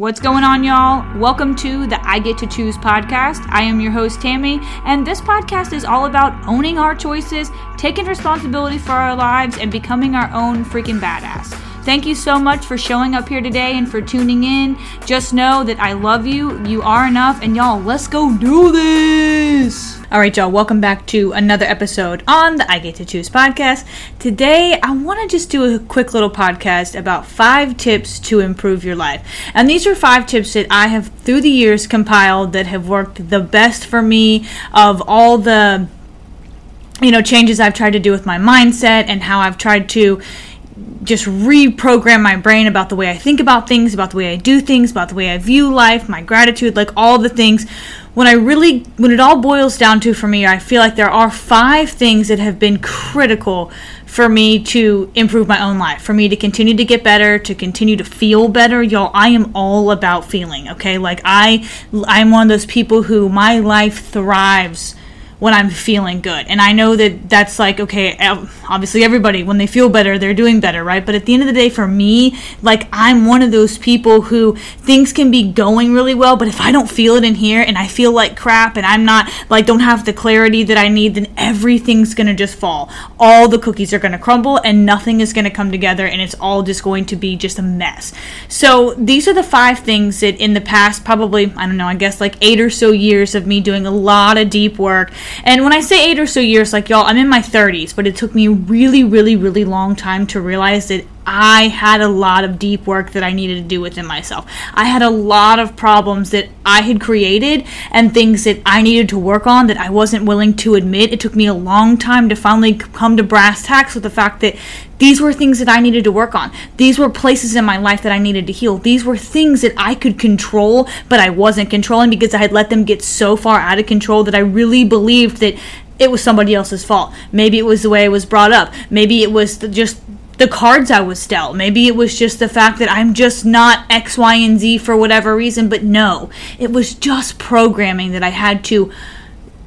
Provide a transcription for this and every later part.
What's going on, y'all? Welcome to the I Get to Choose podcast. I am your host, Tammy, and this podcast is all about owning our choices, taking responsibility for our lives, and becoming our own freaking badass. Thank you so much for showing up here today and for tuning in. Just know that I love you, you are enough, and y'all, let's go do this! All right, y'all, welcome back to another episode on the I Get to Choose podcast. Today, I want to just do a quick little podcast about five tips to improve your life. And these are five tips that I have, through the years, compiled that have worked the best for me of all the you know changes I've tried to do with my mindset and how I've tried to just reprogram my brain about the way I think about things, about the way I do things, about the way I view life, my gratitude, like all the things when I really, when it all boils down to for me, I feel like there are five things that have been critical for me to improve my own life, for me to continue to get better, to continue to feel better. Y'all, I am all about feeling, okay? Like I I'm one of those people who my life thrives when I'm feeling good. And I know that that's like, okay, obviously everybody, when they feel better, they're doing better, right? But at the end of the day, for me, like I'm one of those people who things can be going really well, but if I don't feel it in here and I feel like crap and I'm not, like, don't have the clarity that I need, then everything's gonna just fall. All the cookies are gonna crumble and nothing is gonna come together and it's all just going to be just a mess. So these are the five things that in the past, probably, I don't know, I guess like eight or so years of me doing a lot of deep work and when I say eight or so years, like y'all, I'm in my 30s, but it took me really, really, really long time to realize that I had a lot of deep work that I needed to do within myself. I had a lot of problems that I had created and things that I needed to work on that I wasn't willing to admit. It took me a long time to finally come to brass tacks with the fact that these were things that I needed to work on. These were places in my life that I needed to heal. These were things that I could control, but I wasn't controlling because I had let them get so far out of control that I really believed that it was somebody else's fault. Maybe it was the way I was brought up. Maybe it was just the cards I was dealt. Maybe it was just the fact that I'm just not X, Y, and Z for whatever reason, but no, it was just programming that I had to,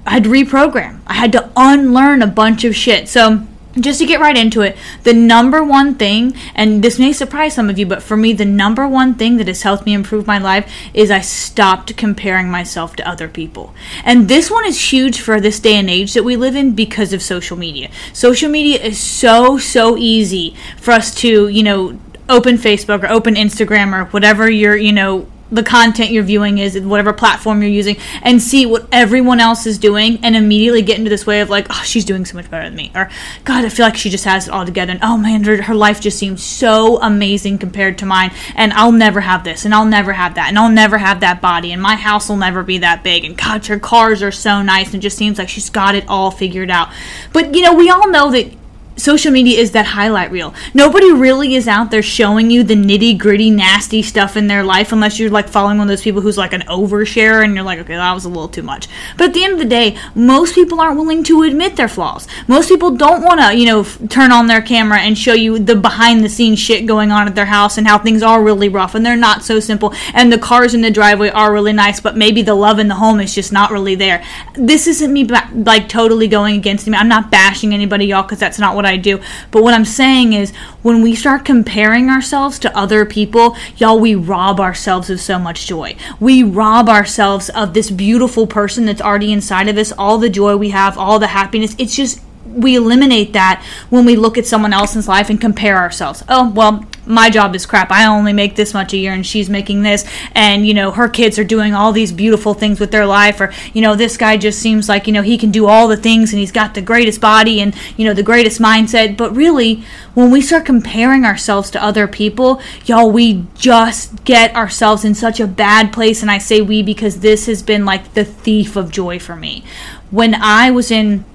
I had to reprogram. I had to unlearn a bunch of shit. So, just to get right into it, the number one thing, and this may surprise some of you, but for me, the number one thing that has helped me improve my life is I stopped comparing myself to other people. And this one is huge for this day and age that we live in because of social media. Social media is so, so easy for us to, you know, open Facebook or open Instagram or whatever your, you know, the content you're viewing is whatever platform you're using and see what everyone else is doing and immediately get into this way of like oh she's doing so much better than me or god i feel like she just has it all together and oh man her, her life just seems so amazing compared to mine and i'll never have this and i'll never have that and i'll never have that body and my house will never be that big and god her cars are so nice and it just seems like she's got it all figured out. But you know we all know that social media is that highlight reel. Nobody really is out there showing you the nitty gritty, nasty stuff in their life unless you're like following one of those people who's like an overshare and you're like, okay, that was a little too much. But at the end of the day, most people aren't willing to admit their flaws. Most people don't want to, you know, f- turn on their camera and show you the behind the scenes shit going on at their house and how things are really rough and they're not so simple and the cars in the driveway are really nice, but maybe the love in the home is just not really there. This isn't me like totally going against me. I'm not bashing anybody, y'all, because that's not what I I do. But what I'm saying is, when we start comparing ourselves to other people, y'all, we rob ourselves of so much joy. We rob ourselves of this beautiful person that's already inside of us, all the joy we have, all the happiness. It's just we eliminate that when we look at someone else's life and compare ourselves. Oh, well, my job is crap. I only make this much a year and she's making this and you know her kids are doing all these beautiful things with their life or you know this guy just seems like you know he can do all the things and he's got the greatest body and you know the greatest mindset. But really, when we start comparing ourselves to other people, y'all we just get ourselves in such a bad place and I say we because this has been like the thief of joy for me. When I was in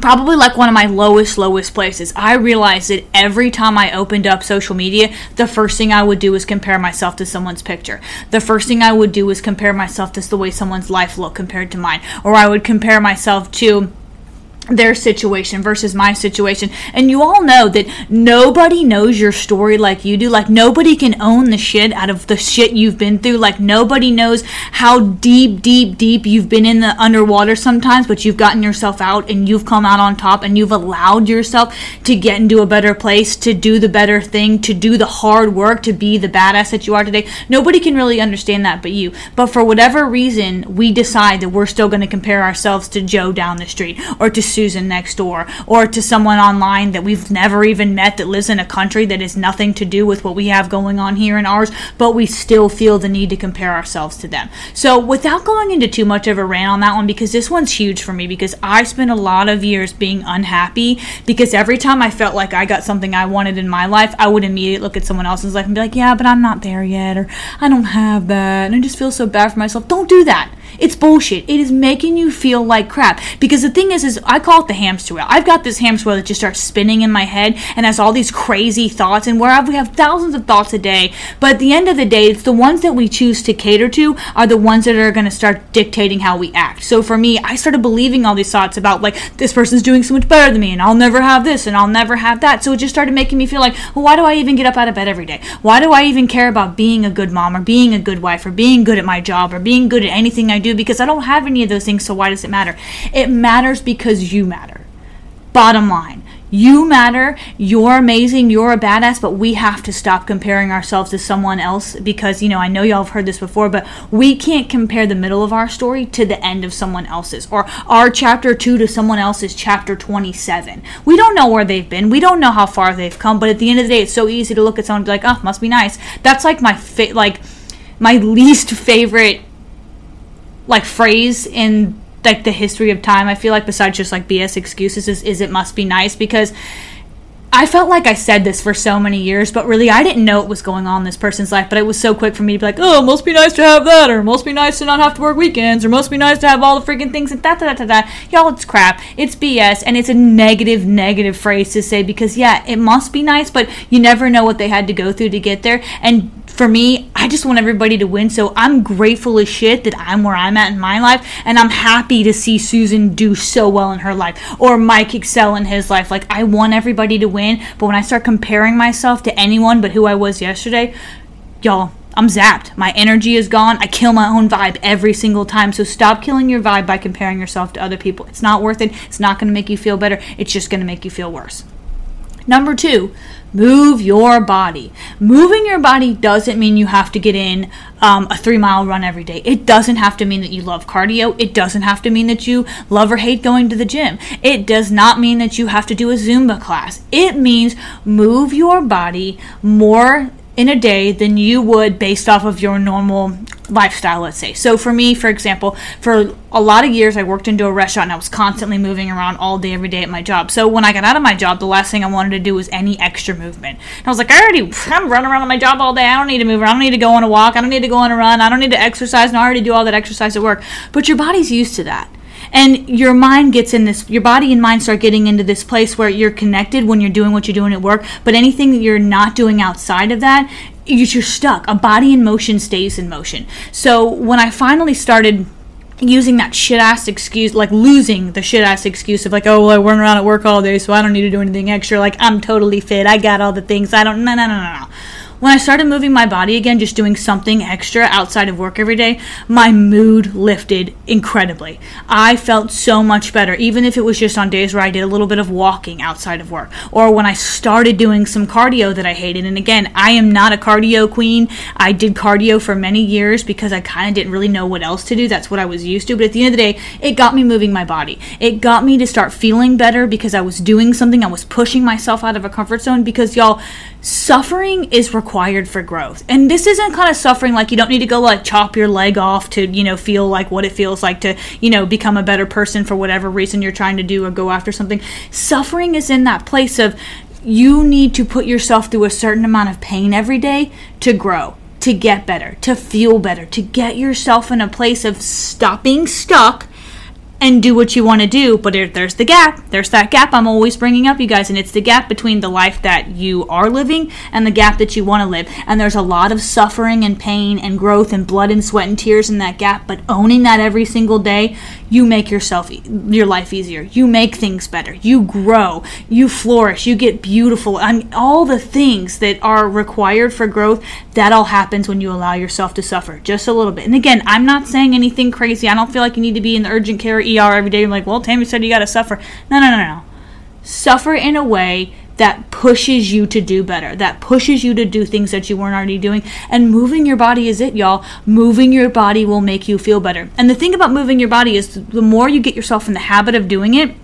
probably like one of my lowest, lowest places. I realized that every time I opened up social media, the first thing I would do is compare myself to someone's picture. The first thing I would do is compare myself to the way someone's life looked compared to mine. Or I would compare myself to their situation versus my situation. And you all know that nobody knows your story like you do. Like nobody can own the shit out of the shit you've been through. Like nobody knows how deep, deep, deep you've been in the underwater sometimes, but you've gotten yourself out and you've come out on top and you've allowed yourself to get into a better place, to do the better thing, to do the hard work, to be the badass that you are today. Nobody can really understand that but you. But for whatever reason, we decide that we're still going to compare ourselves to Joe down the street or to Susan next door or to someone online that we've never even met that lives in a country that has nothing to do with what we have going on here in ours, but we still feel the need to compare ourselves to them. So, without going into too much of a rant on that one, because this one's huge for me, because I spent a lot of years being unhappy because every time I felt like I got something I wanted in my life, I would immediately look at someone else's life and be like, yeah, but I'm not there yet, or I don't have that, and I just feel so bad for myself. Don't do that. It's bullshit. It is making you feel like crap. Because the thing is, is I call it the hamster wheel. I've got this hamster wheel that just starts spinning in my head and has all these crazy thoughts. And where we have thousands of thoughts a day, but at the end of the day, it's the ones that we choose to cater to are the ones that are going to start dictating how we act. So for me, I started believing all these thoughts about like this person's doing so much better than me, and I'll never have this, and I'll never have that. So it just started making me feel like, well, why do I even get up out of bed every day? Why do I even care about being a good mom or being a good wife or being good at my job or being good at anything I do? Because I don't have any of those things, so why does it matter? It matters because you matter. Bottom line. You matter, you're amazing, you're a badass, but we have to stop comparing ourselves to someone else because, you know, I know y'all have heard this before, but we can't compare the middle of our story to the end of someone else's or our chapter 2 to someone else's chapter 27. We don't know where they've been, we don't know how far they've come, but at the end of the day, it's so easy to look at someone and be like, oh, must be nice. That's like my, fa- like, my least favorite like phrase in like the history of time. I feel like besides just like BS excuses is, is it must be nice because I felt like I said this for so many years, but really I didn't know what was going on in this person's life. But it was so quick for me to be like, oh, must be nice to have that, or must be nice to not have to work weekends, or must be nice to have all the freaking things and da da da da. Y'all, it's crap. It's BS, and it's a negative, negative phrase to say because yeah, it must be nice, but you never know what they had to go through to get there. And for me, I just want everybody to win. So I'm grateful as shit that I'm where I'm at in my life. And I'm happy to see Susan do so well in her life or Mike excel in his life. Like, I want everybody to win. But when I start comparing myself to anyone but who I was yesterday, y'all, I'm zapped. My energy is gone. I kill my own vibe every single time. So stop killing your vibe by comparing yourself to other people. It's not worth it. It's not going to make you feel better. It's just going to make you feel worse. Number two, move your body. Moving your body doesn't mean you have to get in um, a three mile run every day. It doesn't have to mean that you love cardio. It doesn't have to mean that you love or hate going to the gym. It does not mean that you have to do a Zumba class. It means move your body more in a day than you would based off of your normal lifestyle, let's say. So for me, for example, for a lot of years I worked into a restaurant and I was constantly moving around all day, every day at my job. So when I got out of my job, the last thing I wanted to do was any extra movement. And I was like, I already, I'm running around on my job all day. I don't need to move around. I don't need to go on a walk. I don't need to go on a run. I don't need to exercise. And I already do all that exercise at work. But your body's used to that and your mind gets in this your body and mind start getting into this place where you're connected when you're doing what you're doing at work but anything that you're not doing outside of that you're stuck a body in motion stays in motion so when i finally started using that shit ass excuse, like losing the shit ass excuse of like, oh, well, I run around at work all day, so I don't need to do anything extra. Like, I'm totally fit. I got all the things. I don't, no, no, no, no, no when I started moving my body again, just doing something extra outside of work every day, my mood lifted incredibly. I felt so much better, even if it was just on days where I did a little bit of walking outside of work, or when I started doing some cardio that I hated. And again, I am not a cardio queen. I did cardio for many years because I kind of didn't really know what else to do. That's what I was used to. But at the end of the day, it got me moving my body. It got me to start feeling better because I was doing something. I was pushing myself out of a comfort zone because y'all, suffering is required for growth. And this isn't kind of suffering like you don't need to go like chop your leg off to, you know, feel like what it feels like to, you know, become a better person for whatever reason you're trying to do or go after something. Suffering is in that place of you need to put yourself through a certain amount of pain every day to grow, to get better, to feel better, to get yourself in a place of stopping stuck and do what you want to do. But there, there's the gap. There's that gap I'm always bringing up, you guys. And it's the gap between the life that you are living and the gap that you want to live. And there's a lot of suffering and pain and growth and blood and sweat and tears in that gap. But owning that every single day, you make yourself, your life easier. You make things better. You grow. You flourish. You get beautiful. I mean, all the things that are required for growth, that all happens when you allow yourself to suffer just a little bit. And again, I'm not saying anything crazy. I don't feel like you need to be in the urgent care ER every day. You're like, well, Tammy said you got to suffer. No, no, no, no. Suffer in a way that pushes you to do better, that pushes you to do things that you weren't already doing. And moving your body is it, y'all. Moving your body will make you feel better. And the thing about moving your body is the more you get yourself in the habit of doing it,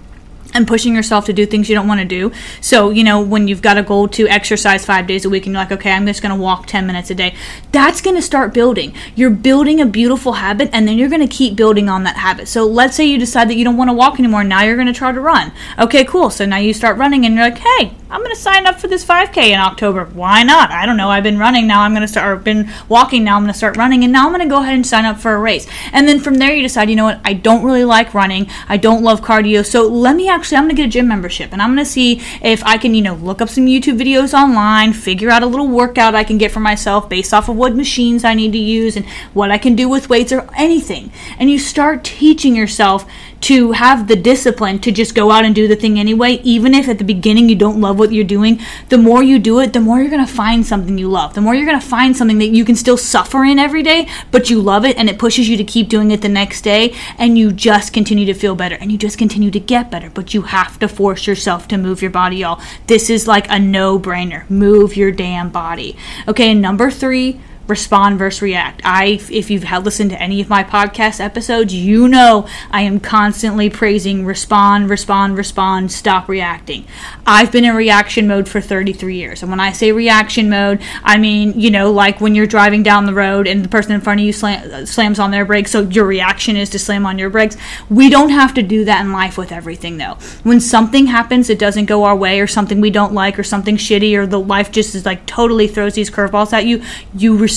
and pushing yourself to do things you don't want to do. So, you know, when you've got a goal to exercise five days a week and you're like, okay, I'm just going to walk 10 minutes a day, that's going to start building. You're building a beautiful habit and then you're going to keep building on that habit. So, let's say you decide that you don't want to walk anymore. Now you're going to try to run. Okay, cool. So now you start running and you're like, hey, I'm going to sign up for this 5K in October. Why not? I don't know. I've been running. Now I'm going to start, or been walking. Now I'm going to start running. And now I'm going to go ahead and sign up for a race. And then from there, you decide, you know what? I don't really like running. I don't love cardio. So let me actually, I'm going to get a gym membership and I'm going to see if I can, you know, look up some YouTube videos online, figure out a little workout I can get for myself based off of what machines I need to use and what I can do with weights or anything. And you start teaching yourself to have the discipline to just go out and do the thing anyway, even if at the beginning you don't love what you're doing. The more you do it, the more you're going to find something you love. The more you're going to find something that you can still suffer in every day, but you love it and it pushes you to keep doing it the next day and you just continue to feel better and you just continue to get better. But you have to force yourself to move your body, y'all. This is like a no brainer. Move your damn body. Okay, number three, respond versus react. I, if you've had listened to any of my podcast episodes, you know I am constantly praising respond, respond, respond, stop reacting. I've been in reaction mode for 33 years. And when I say reaction mode, I mean, you know, like when you're driving down the road and the person in front of you slam, slams on their brakes, so your reaction is to slam on your brakes. We don't have to do that in life with everything, though. When something happens that doesn't go our way, or something we don't like, or something shitty, or the life just is like totally throws these curveballs at you, you respond.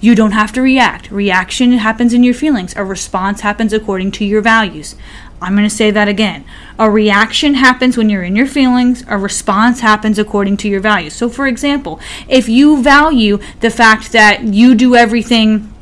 You don't have to react. Reaction happens in your feelings, a response happens according to your values. I'm going to say that again. A reaction happens when you're in your feelings, a response happens according to your values. So, for example, if you value the fact that you do everything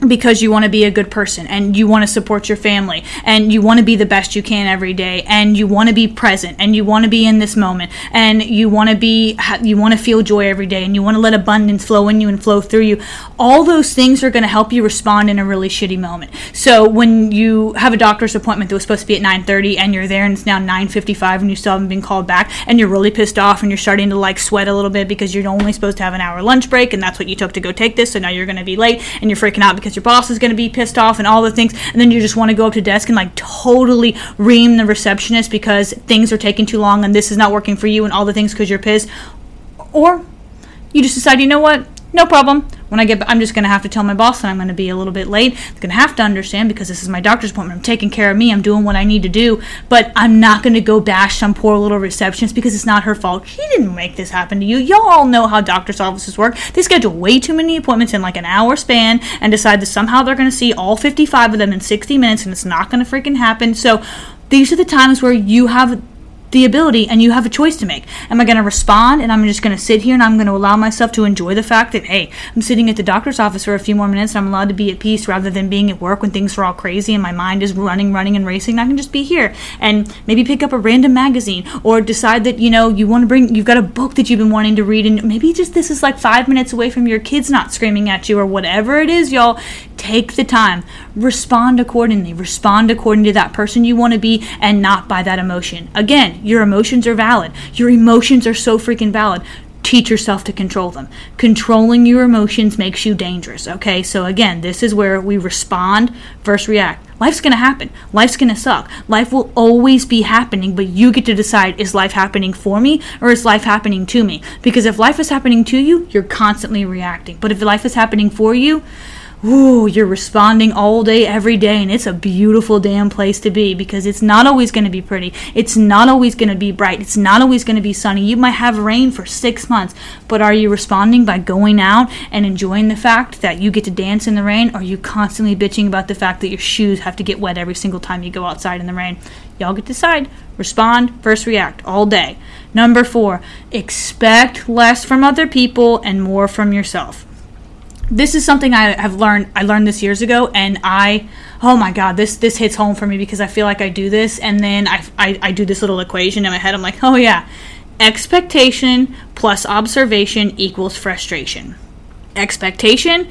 because you want to be a good person and you want to support your family and you want to be the best you can every day and you want to be present and you want to be in this moment and you want to be you want to feel joy every day and you want to let abundance flow in you and flow through you. All those things are going to help you respond in a really shitty moment. So when you have a doctor's appointment that was supposed to be at 9:30 and you're there and it's now 9:55 and you still haven't been called back and you're really pissed off and you're starting to like sweat a little bit because you're only supposed to have an hour lunch break and that's what you took to go take this so now you're going to be late and you're freaking out because your boss is going to be pissed off and all the things, and then you just want to go up to desk and like totally ream the receptionist because things are taking too long and this is not working for you and all the things because you're pissed, or you just decide, you know what, no problem. When I get, I'm just going to have to tell my boss that I'm going to be a little bit late. They're going to have to understand because this is my doctor's appointment. I'm taking care of me. I'm doing what I need to do. But I'm not going to go bash some poor little receptionist because it's not her fault. She didn't make this happen to you. Y'all all know how doctor's offices work. They schedule way too many appointments in like an hour span and decide that somehow they're going to see all 55 of them in 60 minutes and it's not going to freaking happen. So these are the times where you have the ability and you have a choice to make. Am I going to respond and I'm just going to sit here and I'm going to allow myself to enjoy the fact that, hey, I'm sitting at the doctor's office for a few more minutes and I'm allowed to be at peace rather than being at work when things are all crazy and my mind is running, running, and racing. I can just be here and maybe pick up a random magazine or decide that, you know, you want to bring, you've got a book that you've been wanting to read and maybe just this is like five minutes away from your kids not screaming at you or whatever it is, y'all. Take the time, respond accordingly, respond according to that person you want to be and not by that emotion. Again, your emotions are valid. Your emotions are so freaking valid. Teach yourself to control them. Controlling your emotions makes you dangerous, okay? So, again, this is where we respond versus react. Life's gonna happen. Life's gonna suck. Life will always be happening, but you get to decide is life happening for me or is life happening to me? Because if life is happening to you, you're constantly reacting. But if life is happening for you, ooh, you're responding all day, every day, and it's a beautiful damn place to be because it's not always going to be pretty. It's not always going to be bright. It's not always going to be sunny. You might have rain for six months, but are you responding by going out and enjoying the fact that you get to dance in the rain? Or are you constantly bitching about the fact that your shoes have to get wet every single time you go outside in the rain? Y'all get to decide. Respond, first react all day. Number four, expect less from other people and more from yourself this is something I have learned. I learned this years ago, and I, oh my god, this this hits home for me because I feel like I do this, and then I, I, I do this little equation in my head. I'm like, oh yeah, expectation plus observation equals frustration. Expectation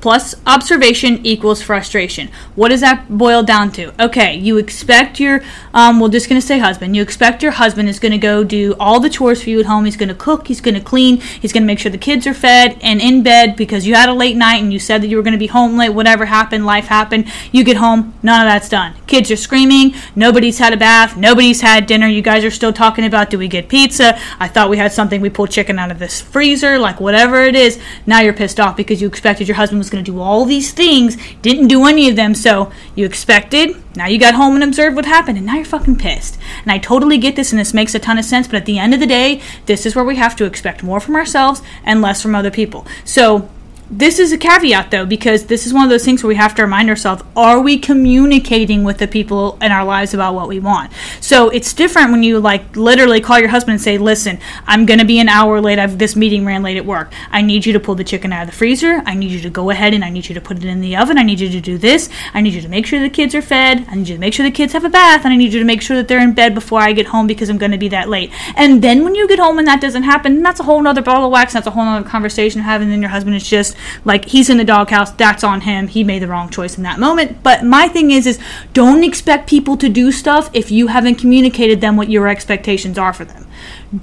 plus observation equals frustration. What does that boil down to? Okay, you expect your, um, we're just going to say husband. You expect your husband is going to go do all the chores for you at home. He's going to cook, he's going to clean, he's going to make sure the kids are fed and in bed because you had a late night and you said that you were going to be home late, whatever happened, life happened. You get home, none of that's done. Kids are screaming, nobody's had a bath, nobody's had dinner. You guys are still talking about do we get pizza? I thought we had something, we pulled chicken out of this freezer, like whatever it is. Now you're pissed off because you expected your husband was going to do all these things, didn't do any of them, so you expected. Now you got home and observed what happened, and now you're fucking pissed. And I totally get this, and this makes a ton of sense, but at the end of the day, this is where we have to expect more from ourselves and less from other people. So this is a caveat though because this is one of those things where we have to remind ourselves are we communicating with the people in our lives about what we want? So it's different when you like literally call your husband and say listen i'm going to be an hour late. I've this meeting ran late at work. I need you to pull the chicken out of the freezer. I need you to go ahead and i need you to put it in the oven. I need you to do this. I need you to make sure the kids are fed. I need you to make sure the kids have a bath. And i need you to make sure that they're in bed before i get home because i'm going to be that late. And then when you get home and that doesn't happen that's a whole other ball of wax. That's a whole other conversation having and your husband is just like he's in the doghouse that's on him he made the wrong choice in that moment but my thing is is don't expect people to do stuff if you haven't communicated them what your expectations are for them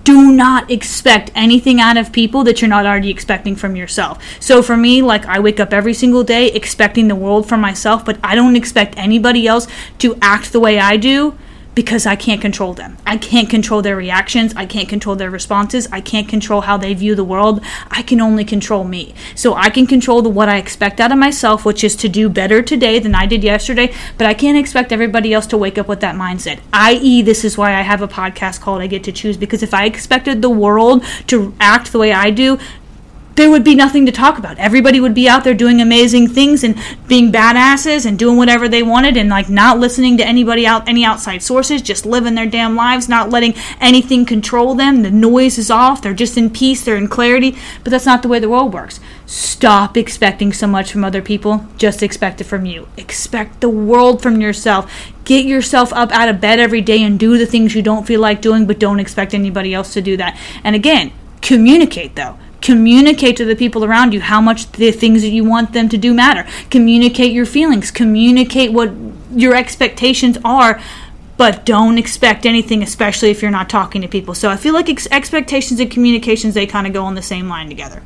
do not expect anything out of people that you're not already expecting from yourself. So for me, like I wake up every single day expecting the world from myself, but I don't expect anybody else to act the way I do because I can't control them. I can't control their reactions. I can't control their responses. I can't control how they view the world. I can only control me. So I can control the, what I expect out of myself, which is to do better today than I did yesterday, but I can't expect everybody else to wake up with that mindset. I.e., this is why I have a podcast called I Get to Choose because if I expected the world to act the way I do, there would be nothing to talk about. Everybody would be out there doing amazing things and being badasses and doing whatever they wanted and like not listening to anybody out any outside sources, just living their damn lives, not letting anything control them. The noise is off. They're just in peace, they're in clarity, but that's not the way the world works. Stop expecting so much from other people. Just expect it from you. Expect the world from yourself. Get yourself up out of bed every day and do the things you don't feel like doing, but don't expect anybody else to do that. And again, communicate though communicate to the people around you how much the things that you want them to do matter. Communicate your feelings. Communicate what your expectations are but don't expect anything especially if you're not talking to people. So i feel like ex- expectations and communications they kind of go on the same line together.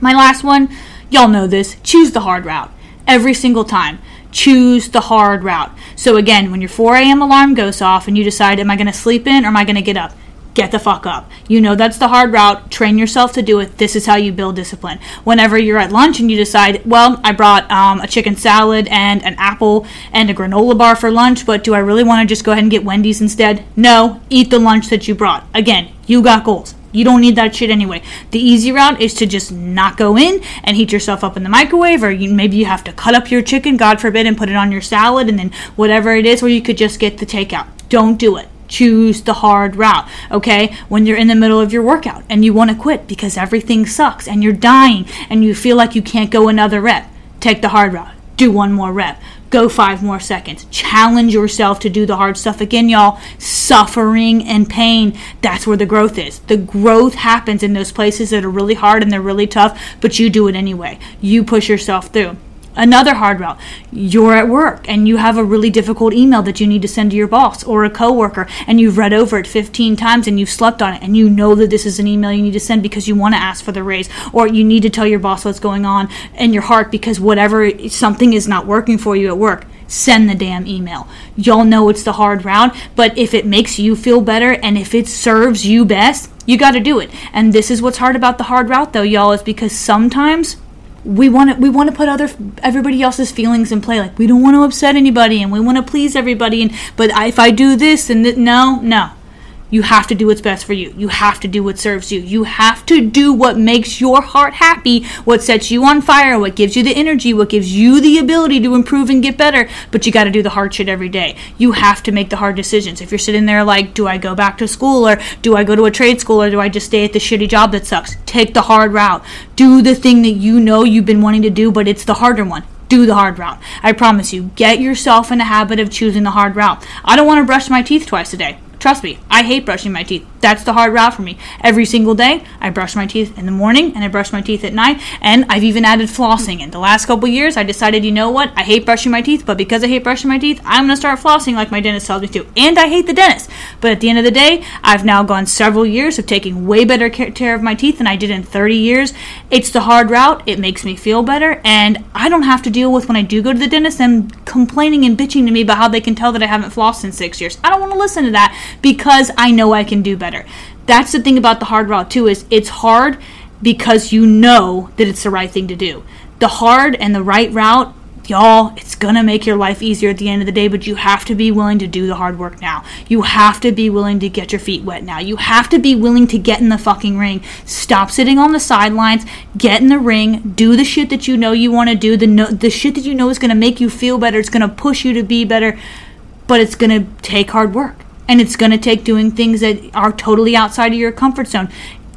My last one y'all know this choose the hard route every single time. Choose the hard route. So again when your 4 a.m alarm goes off and you decide am i going to sleep in or am i going to get up get the fuck up. You know that's the hard route. Train yourself to do it. This is how you build discipline. Whenever you're at lunch and you decide, well, I brought um, a chicken salad and an apple and a granola bar for lunch, but do I really want to just go ahead and get Wendy's instead? No, eat the lunch that you brought. Again, you got goals. You don't need that shit anyway. The easy route is to just not go in and heat yourself up in the microwave, or you, maybe you have to cut up your chicken, God forbid, and put it on your salad, and then whatever it is, or you could just get the takeout. Don't do it choose the hard route. Okay? When you're in the middle of your workout and you want to quit because everything sucks and you're dying and you feel like you can't go another rep, take the hard route. Do one more rep. Go five more seconds. Challenge yourself to do the hard stuff again, y'all. Suffering and pain, that's where the growth is. The growth happens in those places that are really hard and they're really tough, but you do it anyway. You push yourself through. Another hard route. You're at work and you have a really difficult email that you need to send to your boss or a coworker and you've read over it 15 times and you've slept on it and you know that this is an email you need to send because you want to ask for the raise or you need to tell your boss what's going on in your heart because whatever something is not working for you at work send the damn email. Y'all know it's the hard route, but if it makes you feel better and if it serves you best, you got to do it. And this is what's hard about the hard route though, y'all, is because sometimes we want to we want to put other everybody else's feelings in play. Like we don't want to upset anybody and we want to please everybody and but if I do this and th- no no you have to do what's best for you. You have to do what serves you. You have to do what makes your heart happy, what sets you on fire, what gives you the energy, what gives you the ability to improve and get better. But you got to do the hard shit every day. You have to make the hard decisions. If you're sitting there like, do I go back to school or do I go to a trade school or do I just stay at the shitty job that sucks? Take the hard route. Do the thing that you know you've been wanting to do, but it's the harder one do the hard route. I promise you, get yourself in the habit of choosing the hard route. I don't want to brush my teeth twice a day. Trust me, I hate brushing my teeth. That's the hard route for me. Every single day, I brush my teeth in the morning and I brush my teeth at night, and I've even added flossing. In the last couple years, I decided, you know what? I hate brushing my teeth, but because I hate brushing my teeth, I'm going to start flossing like my dentist tells me to. And I hate the dentist. But at the end of the day, I've now gone several years of taking way better care of my teeth than I did in 30 years. It's the hard route. It makes me feel better, and I don't have to deal with when I do go to the dentist and complaining and bitching to me about how they can tell that I haven't flossed in six years. I don't want to listen to that because I know I can do better. That's the thing about the hard route too is it's hard because you know that it's the right thing to do. The hard and the right route, y'all, it's gonna make your life easier at the end of the day, but you have to be willing to do the hard work now. You have to be willing to get your feet wet now. You have to be willing to get in the fucking ring. Stop sitting on the sidelines, get in the ring, do the shit that you know you want to do, the no, the shit that you know is gonna make you feel better, it's gonna push you to be better, but it's gonna take hard work and it's going to take doing things that are totally outside of your comfort zone.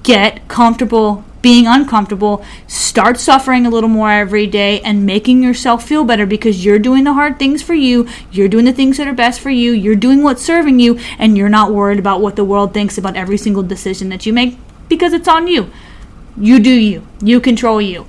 Get comfortable being uncomfortable, start suffering a little more every day and making yourself feel better because you're doing the hard things for you, you're doing the things that are best for you, you're doing what's serving you, and you're not worried about what the world thinks about every single decision that you make because it's on you. You do you, you control you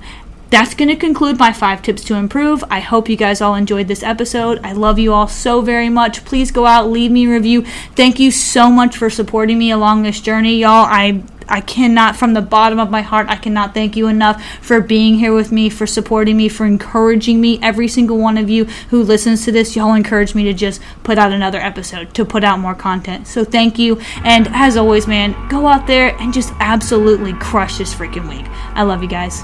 that's going to conclude my five tips to improve. I hope you guys all enjoyed this episode. I love you all so very much. Please go out, leave me a review. Thank you so much for supporting me along this journey, y'all. I I cannot, from the bottom of my heart, I cannot thank you enough for being here with me, for supporting me, for encouraging me. Every single one of you who listens to this, y'all encourage me to just put out another episode, to put out more content. So thank you. And as always, man, go out there and just absolutely crush this freaking week. I love you guys.